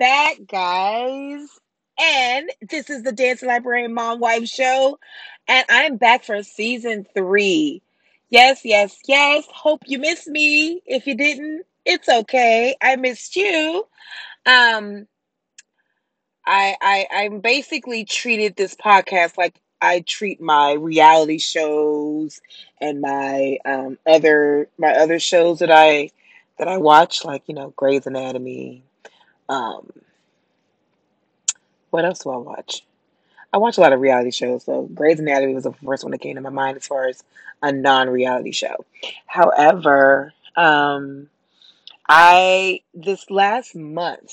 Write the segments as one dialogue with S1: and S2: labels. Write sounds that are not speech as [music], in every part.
S1: Back, guys. And this is the Dance Librarian Mom Wife Show. And I'm back for season three. Yes, yes, yes. Hope you missed me. If you didn't, it's okay. I missed you. Um, I I I'm basically treated this podcast like I treat my reality shows and my um other my other shows that I that I watch, like, you know, Grey's Anatomy. Um, what else do I watch? I watch a lot of reality shows, so Grey's Anatomy was the first one that came to my mind as far as a non-reality show. However, um, I this last month,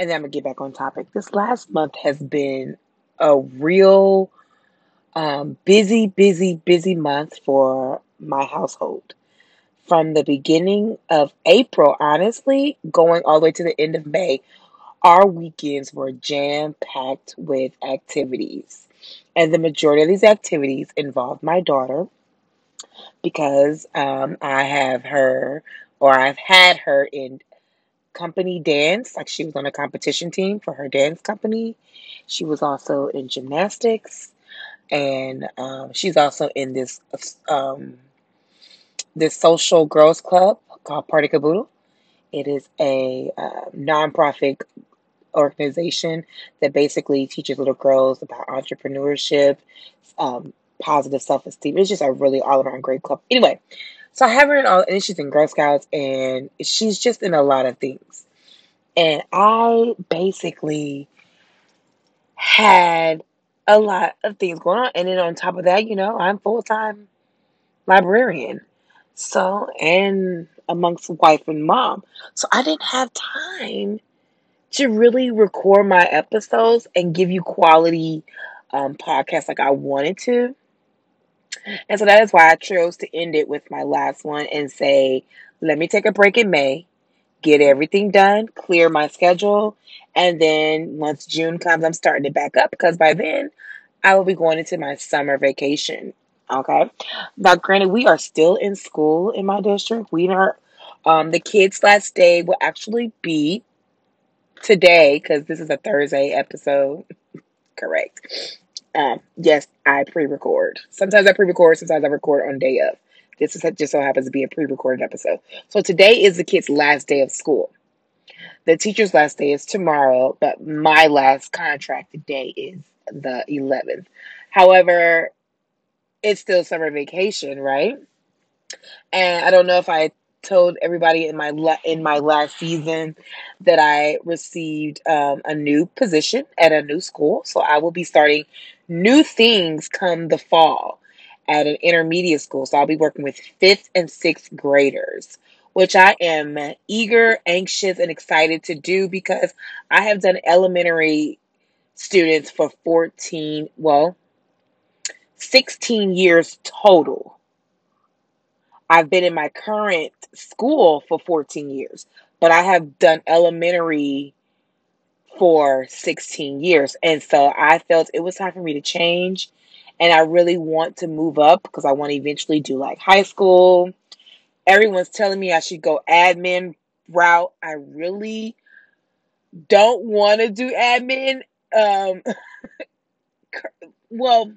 S1: and then I'm gonna get back on topic. This last month has been a real um, busy, busy, busy month for my household. From the beginning of April, honestly, going all the way to the end of May, our weekends were jam packed with activities. And the majority of these activities involved my daughter because um, I have her, or I've had her in company dance. Like she was on a competition team for her dance company. She was also in gymnastics, and um, she's also in this um, this social girls club called Party Caboodle. It is a uh, nonprofit organization that basically teaches little girls about entrepreneurship, um, positive self esteem. It's just a really all around great club. Anyway, so I have her in all, and she's in Girl Scouts, and she's just in a lot of things. And I basically had a lot of things going on, and then on top of that, you know, I'm full time librarian. So, and amongst wife and mom. So I didn't have time to really record my episodes and give you quality um, podcasts like I wanted to. And so that is why I chose to end it with my last one and say, let me take a break in May, get everything done, clear my schedule, and then once June comes, I'm starting it back up because by then I will be going into my summer vacation. Okay. Now, granted, we are still in school in my district. We are, um, the kids' last day will actually be today because this is a Thursday episode. [laughs] Correct. Um, yes, I pre-record. Sometimes I pre-record, sometimes I record on day of. This is just so happens to be a pre-recorded episode. So today is the kids' last day of school. The teacher's last day is tomorrow, but my last contracted day is the 11th. However, it's still summer vacation, right? And I don't know if I told everybody in my in my last season that I received um, a new position at a new school. So I will be starting new things come the fall at an intermediate school. So I'll be working with fifth and sixth graders, which I am eager, anxious, and excited to do because I have done elementary students for 14, well, 16 years total. I've been in my current school for 14 years, but I have done elementary for 16 years. And so I felt it was time for me to change. And I really want to move up because I want to eventually do like high school. Everyone's telling me I should go admin route. I really don't want to do admin. Um, [laughs] well,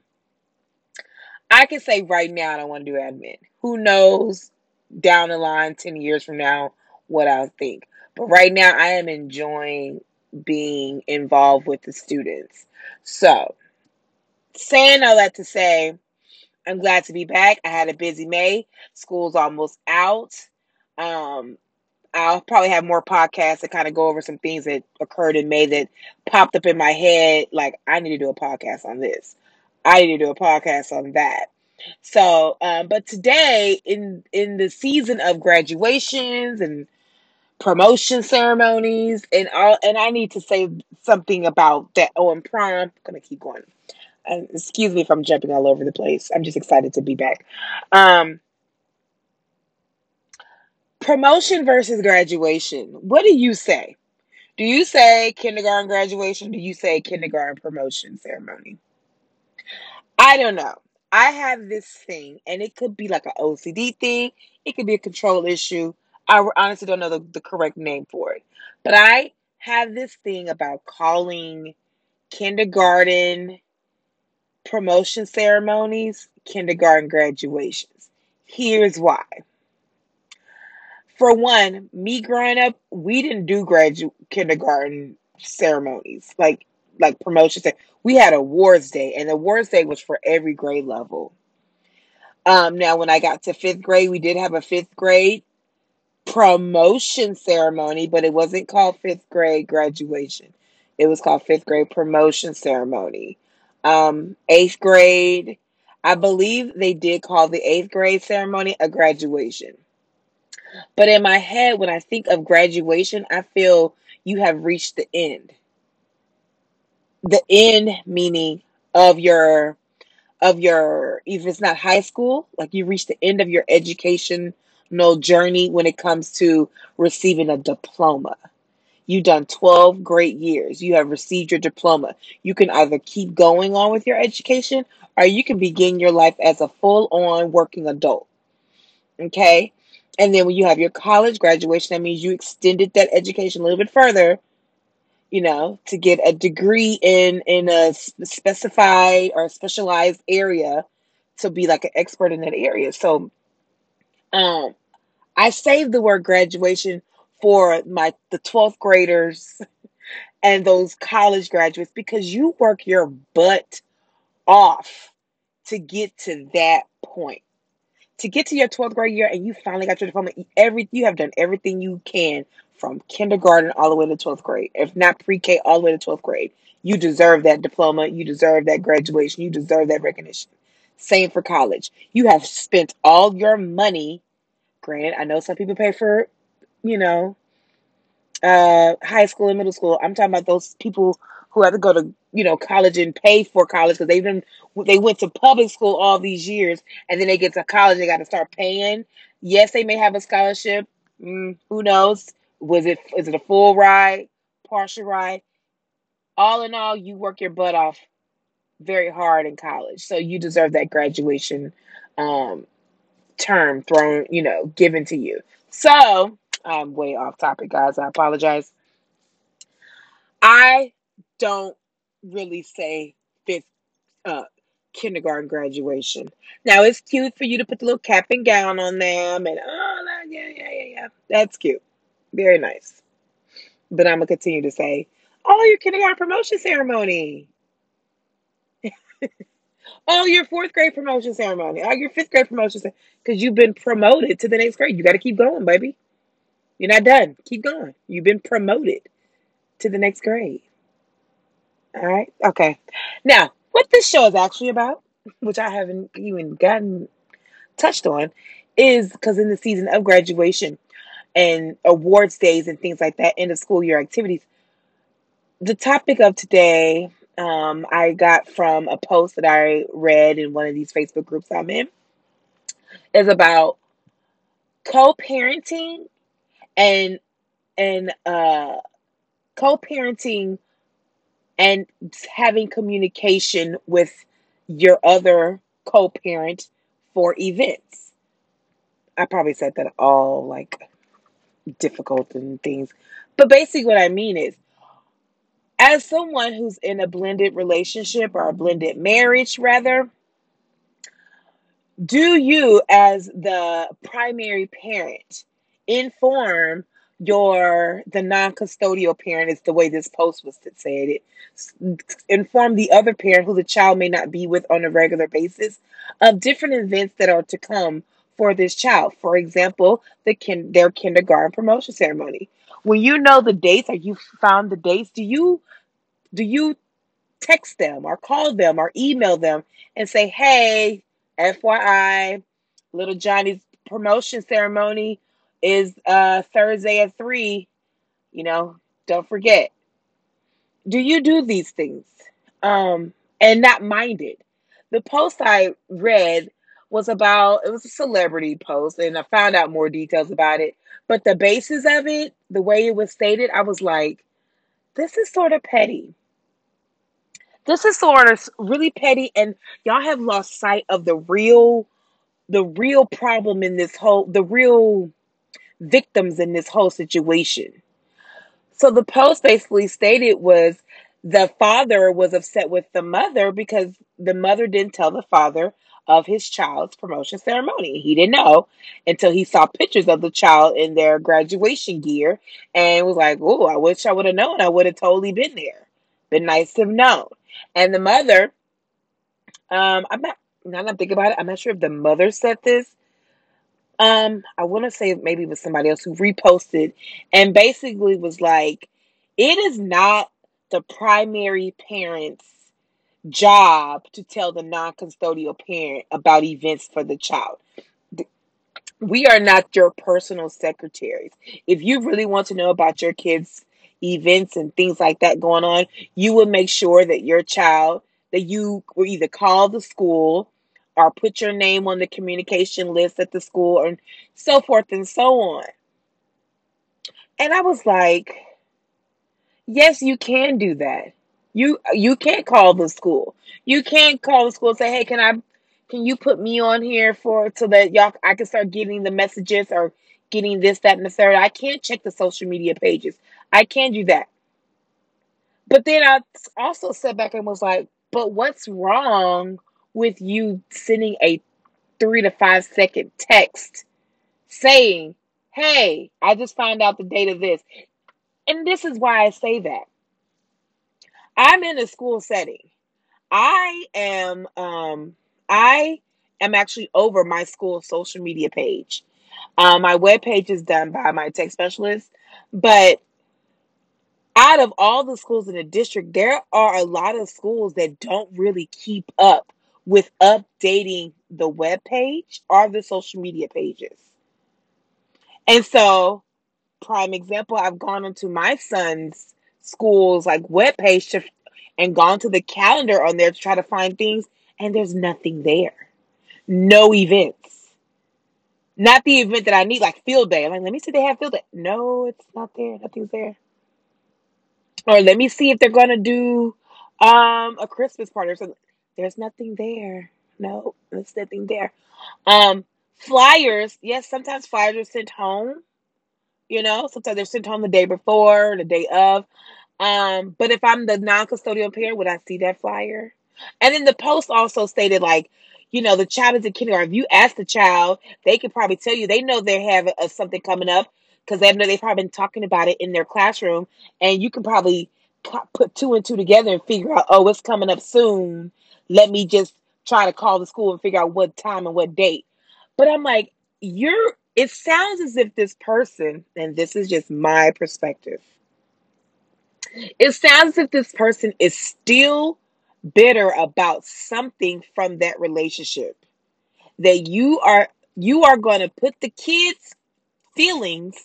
S1: I can say right now I don't want to do admin. Who knows down the line, 10 years from now, what I'll think. But right now, I am enjoying being involved with the students. So, saying all that to say, I'm glad to be back. I had a busy May. School's almost out. Um, I'll probably have more podcasts to kind of go over some things that occurred in May that popped up in my head. Like, I need to do a podcast on this. I need to do a podcast on that. So, um, but today in in the season of graduations and promotion ceremonies and all, and I need to say something about that. Oh, and prom. I'm gonna keep going. And excuse me if I'm jumping all over the place. I'm just excited to be back. Um, promotion versus graduation. What do you say? Do you say kindergarten graduation? Do you say kindergarten promotion ceremony? I don't know. I have this thing, and it could be like an OCD thing, it could be a control issue. I honestly don't know the, the correct name for it. But I have this thing about calling kindergarten promotion ceremonies kindergarten graduations. Here's why. For one, me growing up, we didn't do gradu kindergarten ceremonies like like promotions. We had a awards day, and the awards day was for every grade level. Um, now, when I got to fifth grade, we did have a fifth grade promotion ceremony, but it wasn't called fifth grade graduation. It was called fifth grade promotion ceremony. Um, eighth grade, I believe they did call the eighth grade ceremony a graduation. But in my head, when I think of graduation, I feel you have reached the end. The end meaning of your of your if it's not high school, like you reach the end of your educational journey when it comes to receiving a diploma. You've done 12 great years. You have received your diploma. You can either keep going on with your education or you can begin your life as a full on working adult. Okay? And then when you have your college graduation, that means you extended that education a little bit further, you know, to get a degree in in a specified or specialized area to be like an expert in that area. So, um, I saved the word graduation for my the 12th graders [laughs] and those college graduates because you work your butt off to get to that point to get to your 12th grade year and you finally got your diploma, every you have done everything you can from kindergarten all the way to 12th grade, if not pre-K all the way to 12th grade. You deserve that diploma, you deserve that graduation, you deserve that recognition. Same for college. You have spent all your money. Granted, I know some people pay for, you know, uh, high school and middle school. I'm talking about those people who have to go to you know college and pay for college because they've been they went to public school all these years and then they get to college they got to start paying. Yes, they may have a scholarship. Mm, who knows? Was it is it a full ride, partial ride? All in all, you work your butt off very hard in college, so you deserve that graduation um, term thrown, you know, given to you. So I'm way off topic, guys. I apologize. I don't really say fifth uh, kindergarten graduation. Now it's cute for you to put the little cap and gown on them, and oh, yeah, yeah, yeah, yeah. That's cute, very nice. But I'm gonna continue to say, oh, your kindergarten promotion ceremony. [laughs] oh, your fourth grade promotion ceremony. Oh, your fifth grade promotion ceremony. because you've been promoted to the next grade. You got to keep going, baby. You're not done. Keep going. You've been promoted to the next grade. All right. Okay. Now, what this show is actually about, which I haven't even gotten touched on, is because in the season of graduation and awards days and things like that, end of school year activities, the topic of today um, I got from a post that I read in one of these Facebook groups I'm in is about co-parenting and and uh, co-parenting and having communication with your other co-parent for events. I probably said that all like difficult and things. But basically what I mean is as someone who's in a blended relationship or a blended marriage rather, do you as the primary parent inform your the non-custodial parent is the way this post was said it inform the other parent who the child may not be with on a regular basis of different events that are to come for this child for example the kin- their kindergarten promotion ceremony when you know the dates or you found the dates do you do you text them or call them or email them and say hey fyi little johnny's promotion ceremony is uh Thursday at three. You know, don't forget. Do you do these things? Um, and not mind it. The post I read was about it was a celebrity post, and I found out more details about it. But the basis of it, the way it was stated, I was like, this is sort of petty. This is sort of really petty, and y'all have lost sight of the real the real problem in this whole the real victims in this whole situation. So the post basically stated was the father was upset with the mother because the mother didn't tell the father of his child's promotion ceremony. He didn't know until he saw pictures of the child in their graduation gear and was like, Oh, I wish I would have known. I would have totally been there. Been nice to have known. And the mother, um, I'm not now that I'm thinking about it, I'm not sure if the mother said this. Um, I want to say maybe it was somebody else who reposted and basically was like, it is not the primary parent's job to tell the non-custodial parent about events for the child. We are not your personal secretaries. If you really want to know about your kids' events and things like that going on, you will make sure that your child that you will either call the school or put your name on the communication list at the school and so forth and so on. And I was like, yes, you can do that. You you can't call the school. You can't call the school and say, "Hey, can I can you put me on here for so that y'all I can start getting the messages or getting this, that, and the third. I can't check the social media pages. I can't do that. But then I also sat back and was like, but what's wrong with you sending a three to five second text saying, Hey, I just found out the date of this. And this is why I say that. I'm in a school setting. I am um I am actually over my school social media page. Um, my web page is done by my tech specialist, but out of all the schools in the district, there are a lot of schools that don't really keep up with updating the web page or the social media pages. And so, prime example, I've gone into my son's school's like web page to, and gone to the calendar on there to try to find things, and there's nothing there. No events. Not the event that I need, like field day. I'm like, let me see they have field day. No, it's not there. Nothing's there. Or let me see if they're gonna do um a Christmas party or something. There's nothing there. No, there's nothing there. Um, flyers, yes, sometimes flyers are sent home. You know, sometimes they're sent home the day before, the day of. Um, but if I'm the non-custodial parent, would I see that flyer? And then the post also stated like, you know, the child is in kindergarten. If you ask the child, they could probably tell you they know they have a, something coming up because they know they've probably been talking about it in their classroom, and you can probably put two and two together and figure out, oh, it's coming up soon. Let me just try to call the school and figure out what time and what date. But I'm like, you're. It sounds as if this person, and this is just my perspective. It sounds as if this person is still bitter about something from that relationship. That you are you are going to put the kids feelings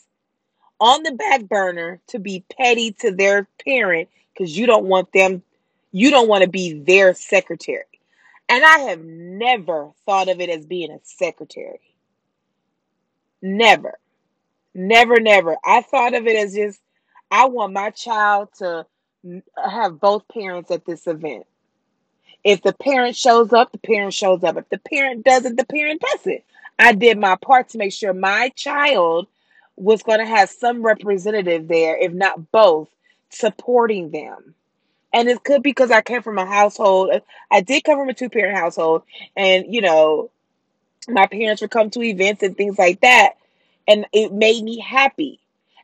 S1: on the back burner to be petty to their parent because you don't want them you don't want to be their secretary. And i have never thought of it as being a secretary never never never i thought of it as just i want my child to have both parents at this event if the parent shows up, the parent shows up. If the parent doesn't, the parent doesn't. I did my part to make sure my child was going to have some representative there, if not both, supporting them. And it could be because I came from a household. I did come from a two parent household, and you know, my parents would come to events and things like that, and it made me happy.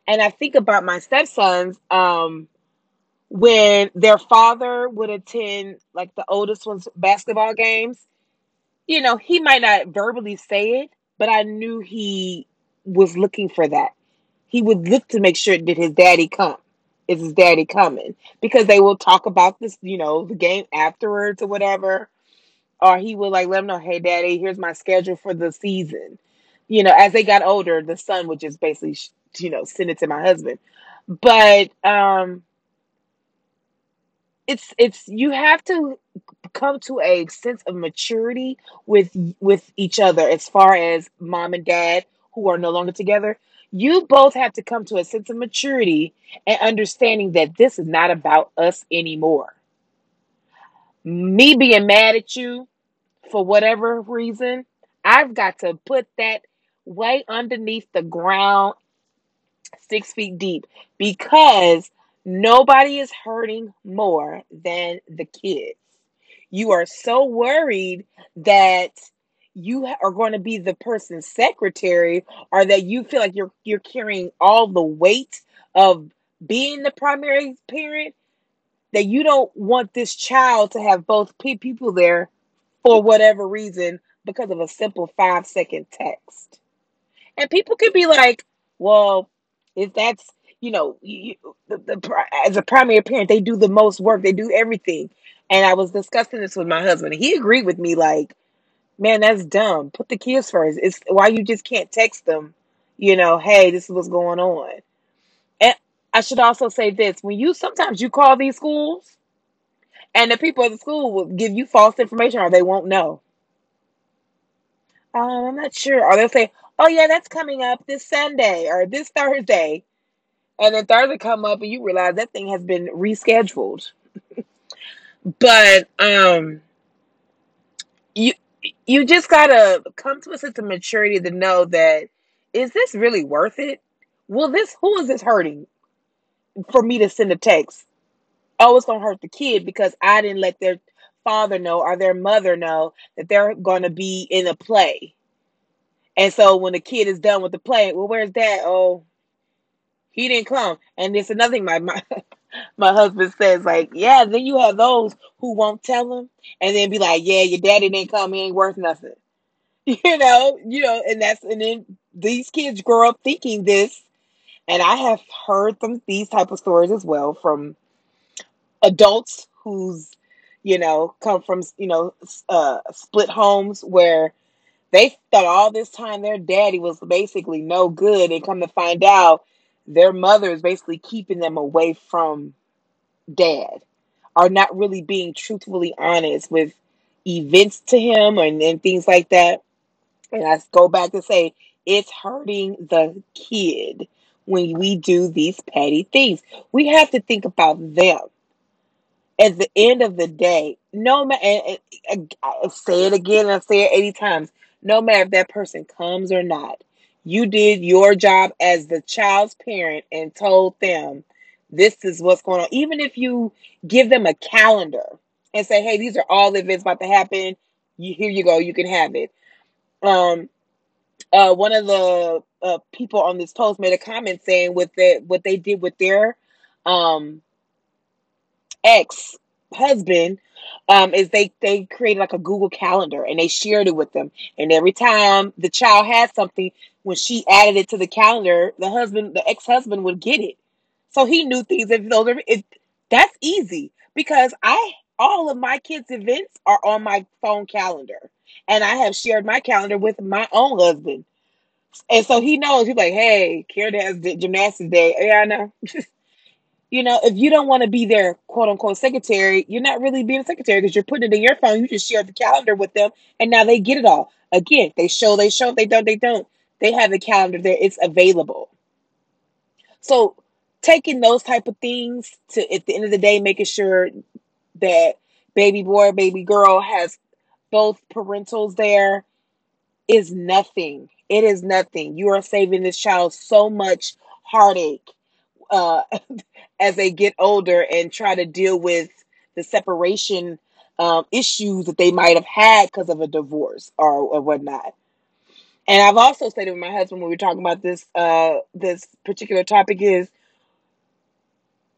S1: And I think about my stepsons. Um, when their father would attend like the oldest one's basketball games, you know, he might not verbally say it, but I knew he was looking for that. He would look to make sure did his daddy come? Is his daddy coming? Because they will talk about this, you know, the game afterwards or whatever. Or he would like let him know, hey daddy, here's my schedule for the season. You know, as they got older, the son would just basically, you know, send it to my husband. But um it's it's you have to come to a sense of maturity with with each other as far as mom and dad who are no longer together you both have to come to a sense of maturity and understanding that this is not about us anymore me being mad at you for whatever reason i've got to put that way underneath the ground, six feet deep, because nobody is hurting more than the kids. You are so worried that you are going to be the person's secretary or that you feel like you're you're carrying all the weight of being the primary parent that you don't want this child to have both people there for whatever reason because of a simple five second text. And people could be like, well, if that's, you know, you, the, the, as a primary parent, they do the most work, they do everything. And I was discussing this with my husband. He agreed with me, like, man, that's dumb. Put the kids first. It's why you just can't text them, you know, hey, this is what's going on. I should also say this when you sometimes you call these schools and the people at the school will give you false information or they won't know. Um, I'm not sure. Or they'll say, oh, yeah, that's coming up this Sunday or this Thursday. And then Thursday come up and you realize that thing has been rescheduled. [laughs] but um, you you just gotta come to a sense of maturity to know that is this really worth it? Will this who is this hurting for me to send a text? oh, it's gonna hurt the kid because I didn't let their father know or their mother know that they're gonna be in a play. And so when the kid is done with the play, well, where's that? Oh, he didn't come. And it's another thing my my, [laughs] my husband says, like, yeah, then you have those who won't tell him and then be like, Yeah, your daddy didn't come, he ain't worth nothing. [laughs] You know, you know, and that's and then these kids grow up thinking this, and I have heard them these type of stories as well from adults who's you know come from you know uh, split homes where they thought all this time their daddy was basically no good. And come to find out their mother is basically keeping them away from dad are not really being truthfully honest with events to him and, and things like that. And i go back to say it's hurting the kid when we do these petty things. We have to think about them. At the end of the day, no matter, I say it again, I say it 80 times, no matter if that person comes or not, you did your job as the child's parent and told them this is what's going on. Even if you give them a calendar and say, hey, these are all the events about to happen, you, here you go, you can have it. Um, uh, one of the uh, people on this post made a comment saying with the, what they did with their um, ex husband um, is they they created like a Google Calendar and they shared it with them. And every time the child had something, when she added it to the calendar, the husband, the ex husband, would get it. So he knew things. If those are, it, that's easy because I all of my kids' events are on my phone calendar, and I have shared my calendar with my own husband. And so he knows. He's like, "Hey, Karen has gymnastics day." Yeah, I know. [laughs] you know, if you don't want to be their quote unquote secretary, you're not really being a secretary because you're putting it in your phone. You just share the calendar with them, and now they get it all. Again, they show, they show, they don't, they don't. They have the calendar there; it's available. So, taking those type of things to, at the end of the day, making sure that baby boy, baby girl has both parentals there is nothing. It is nothing. You are saving this child so much heartache uh, [laughs] as they get older and try to deal with the separation um, issues that they might have had because of a divorce or, or whatnot. And I've also stated with my husband when we were talking about this uh, this particular topic is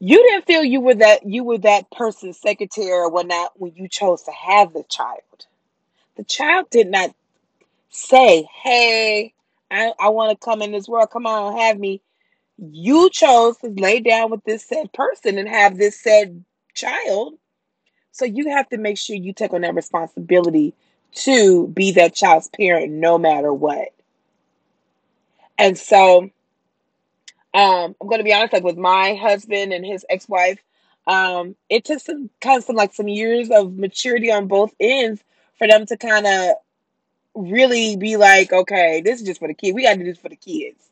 S1: you didn't feel you were that you were that person's secretary or whatnot when you chose to have the child. The child did not say, "Hey, I, I want to come in this world. Come on, have me." you chose to lay down with this said person and have this said child. So you have to make sure you take on that responsibility to be that child's parent no matter what. And so um, I'm to be honest, like with my husband and his ex-wife, um, it took some kind of some like some years of maturity on both ends for them to kind of really be like, okay, this is just for the kids. We got to do this for the kids.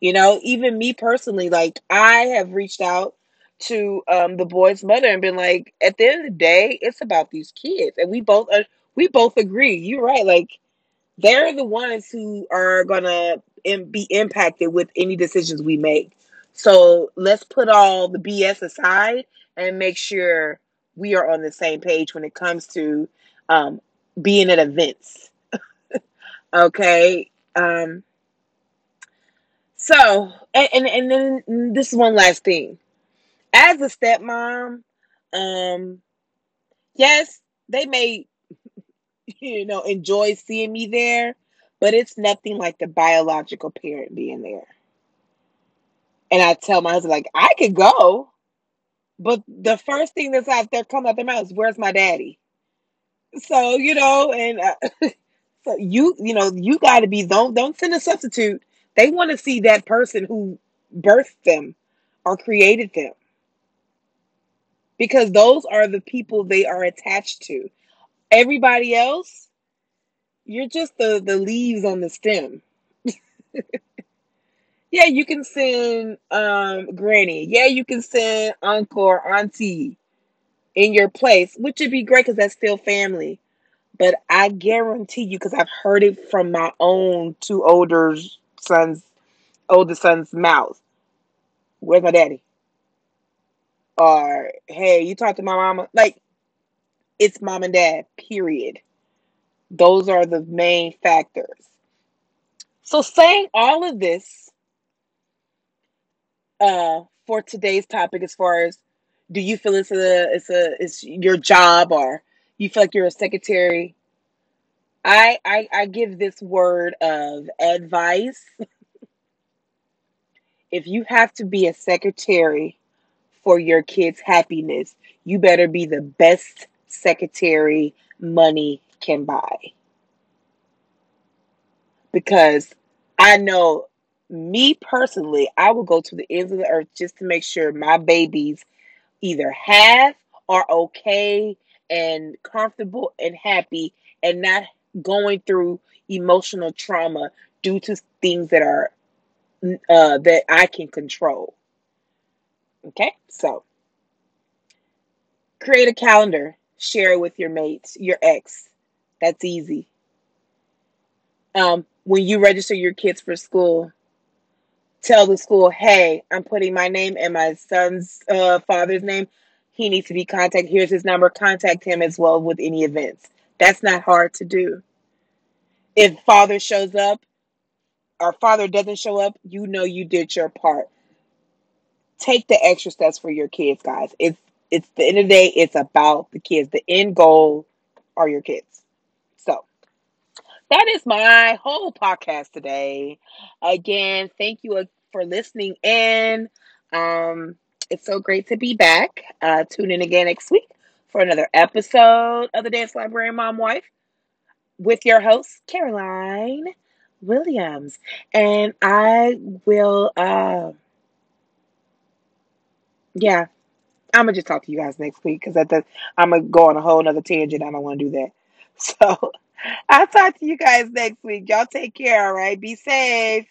S1: You know, even me personally, like I have reached out to um the boy's mother and been like, at the end of the day, it's about these kids. And we both are we both agree. You're right, like they're the ones who are gonna be impacted with any decisions we make. So let's put all the BS aside and make sure we are on the same page when it comes to um, being at events. [laughs] okay. Um, so, and, and, and then this is one last thing. As a stepmom, um, yes, they may, [laughs] you know, enjoy seeing me there, but it's nothing like the biological parent being there. And I tell my husband, like, I could go, but the first thing that's out there coming out their mouth is, "Where's my daddy?" So you know, and uh, [laughs] so you, you know, you got to be don't don't send a substitute. They want to see that person who birthed them or created them because those are the people they are attached to. Everybody else, you're just the the leaves on the stem. [laughs] yeah, you can send um granny. Yeah, you can send uncle or auntie in your place, which would be great because that's still family. But I guarantee you, because I've heard it from my own two older sons, older son's mouth. Where's my daddy? Or hey, you talk to my mama. Like it's mom and dad. Period. Those are the main factors. So saying all of this uh, for today's topic, as far as do you feel it's a it's a it's your job or you feel like you're a secretary? I I, I give this word of advice. [laughs] if you have to be a secretary for your kids' happiness, you better be the best secretary money can buy. Because I know me personally, I will go to the ends of the earth just to make sure my babies either have are okay and comfortable and happy and not going through emotional trauma due to things that are uh, that I can control. Okay, so create a calendar, share it with your mates, your ex. That's easy. Um, when you register your kids for school, tell the school, hey, I'm putting my name and my son's uh, father's name. He needs to be contacted. Here's his number. Contact him as well with any events. That's not hard to do. If father shows up or father doesn't show up, you know you did your part. Take the extra steps for your kids, guys. It's it's the end of the day, it's about the kids. The end goal are your kids. That is my whole podcast today. Again, thank you for listening in. Um, it's so great to be back. Uh, tune in again next week for another episode of the Dance Library Mom Wife with your host, Caroline Williams. And I will, uh, yeah, I'm gonna just talk to you guys next week because I'm gonna go on a whole nother tangent. I don't want to do that. [laughs] So I'll talk to you guys next week. Y'all take care. All right. Be safe.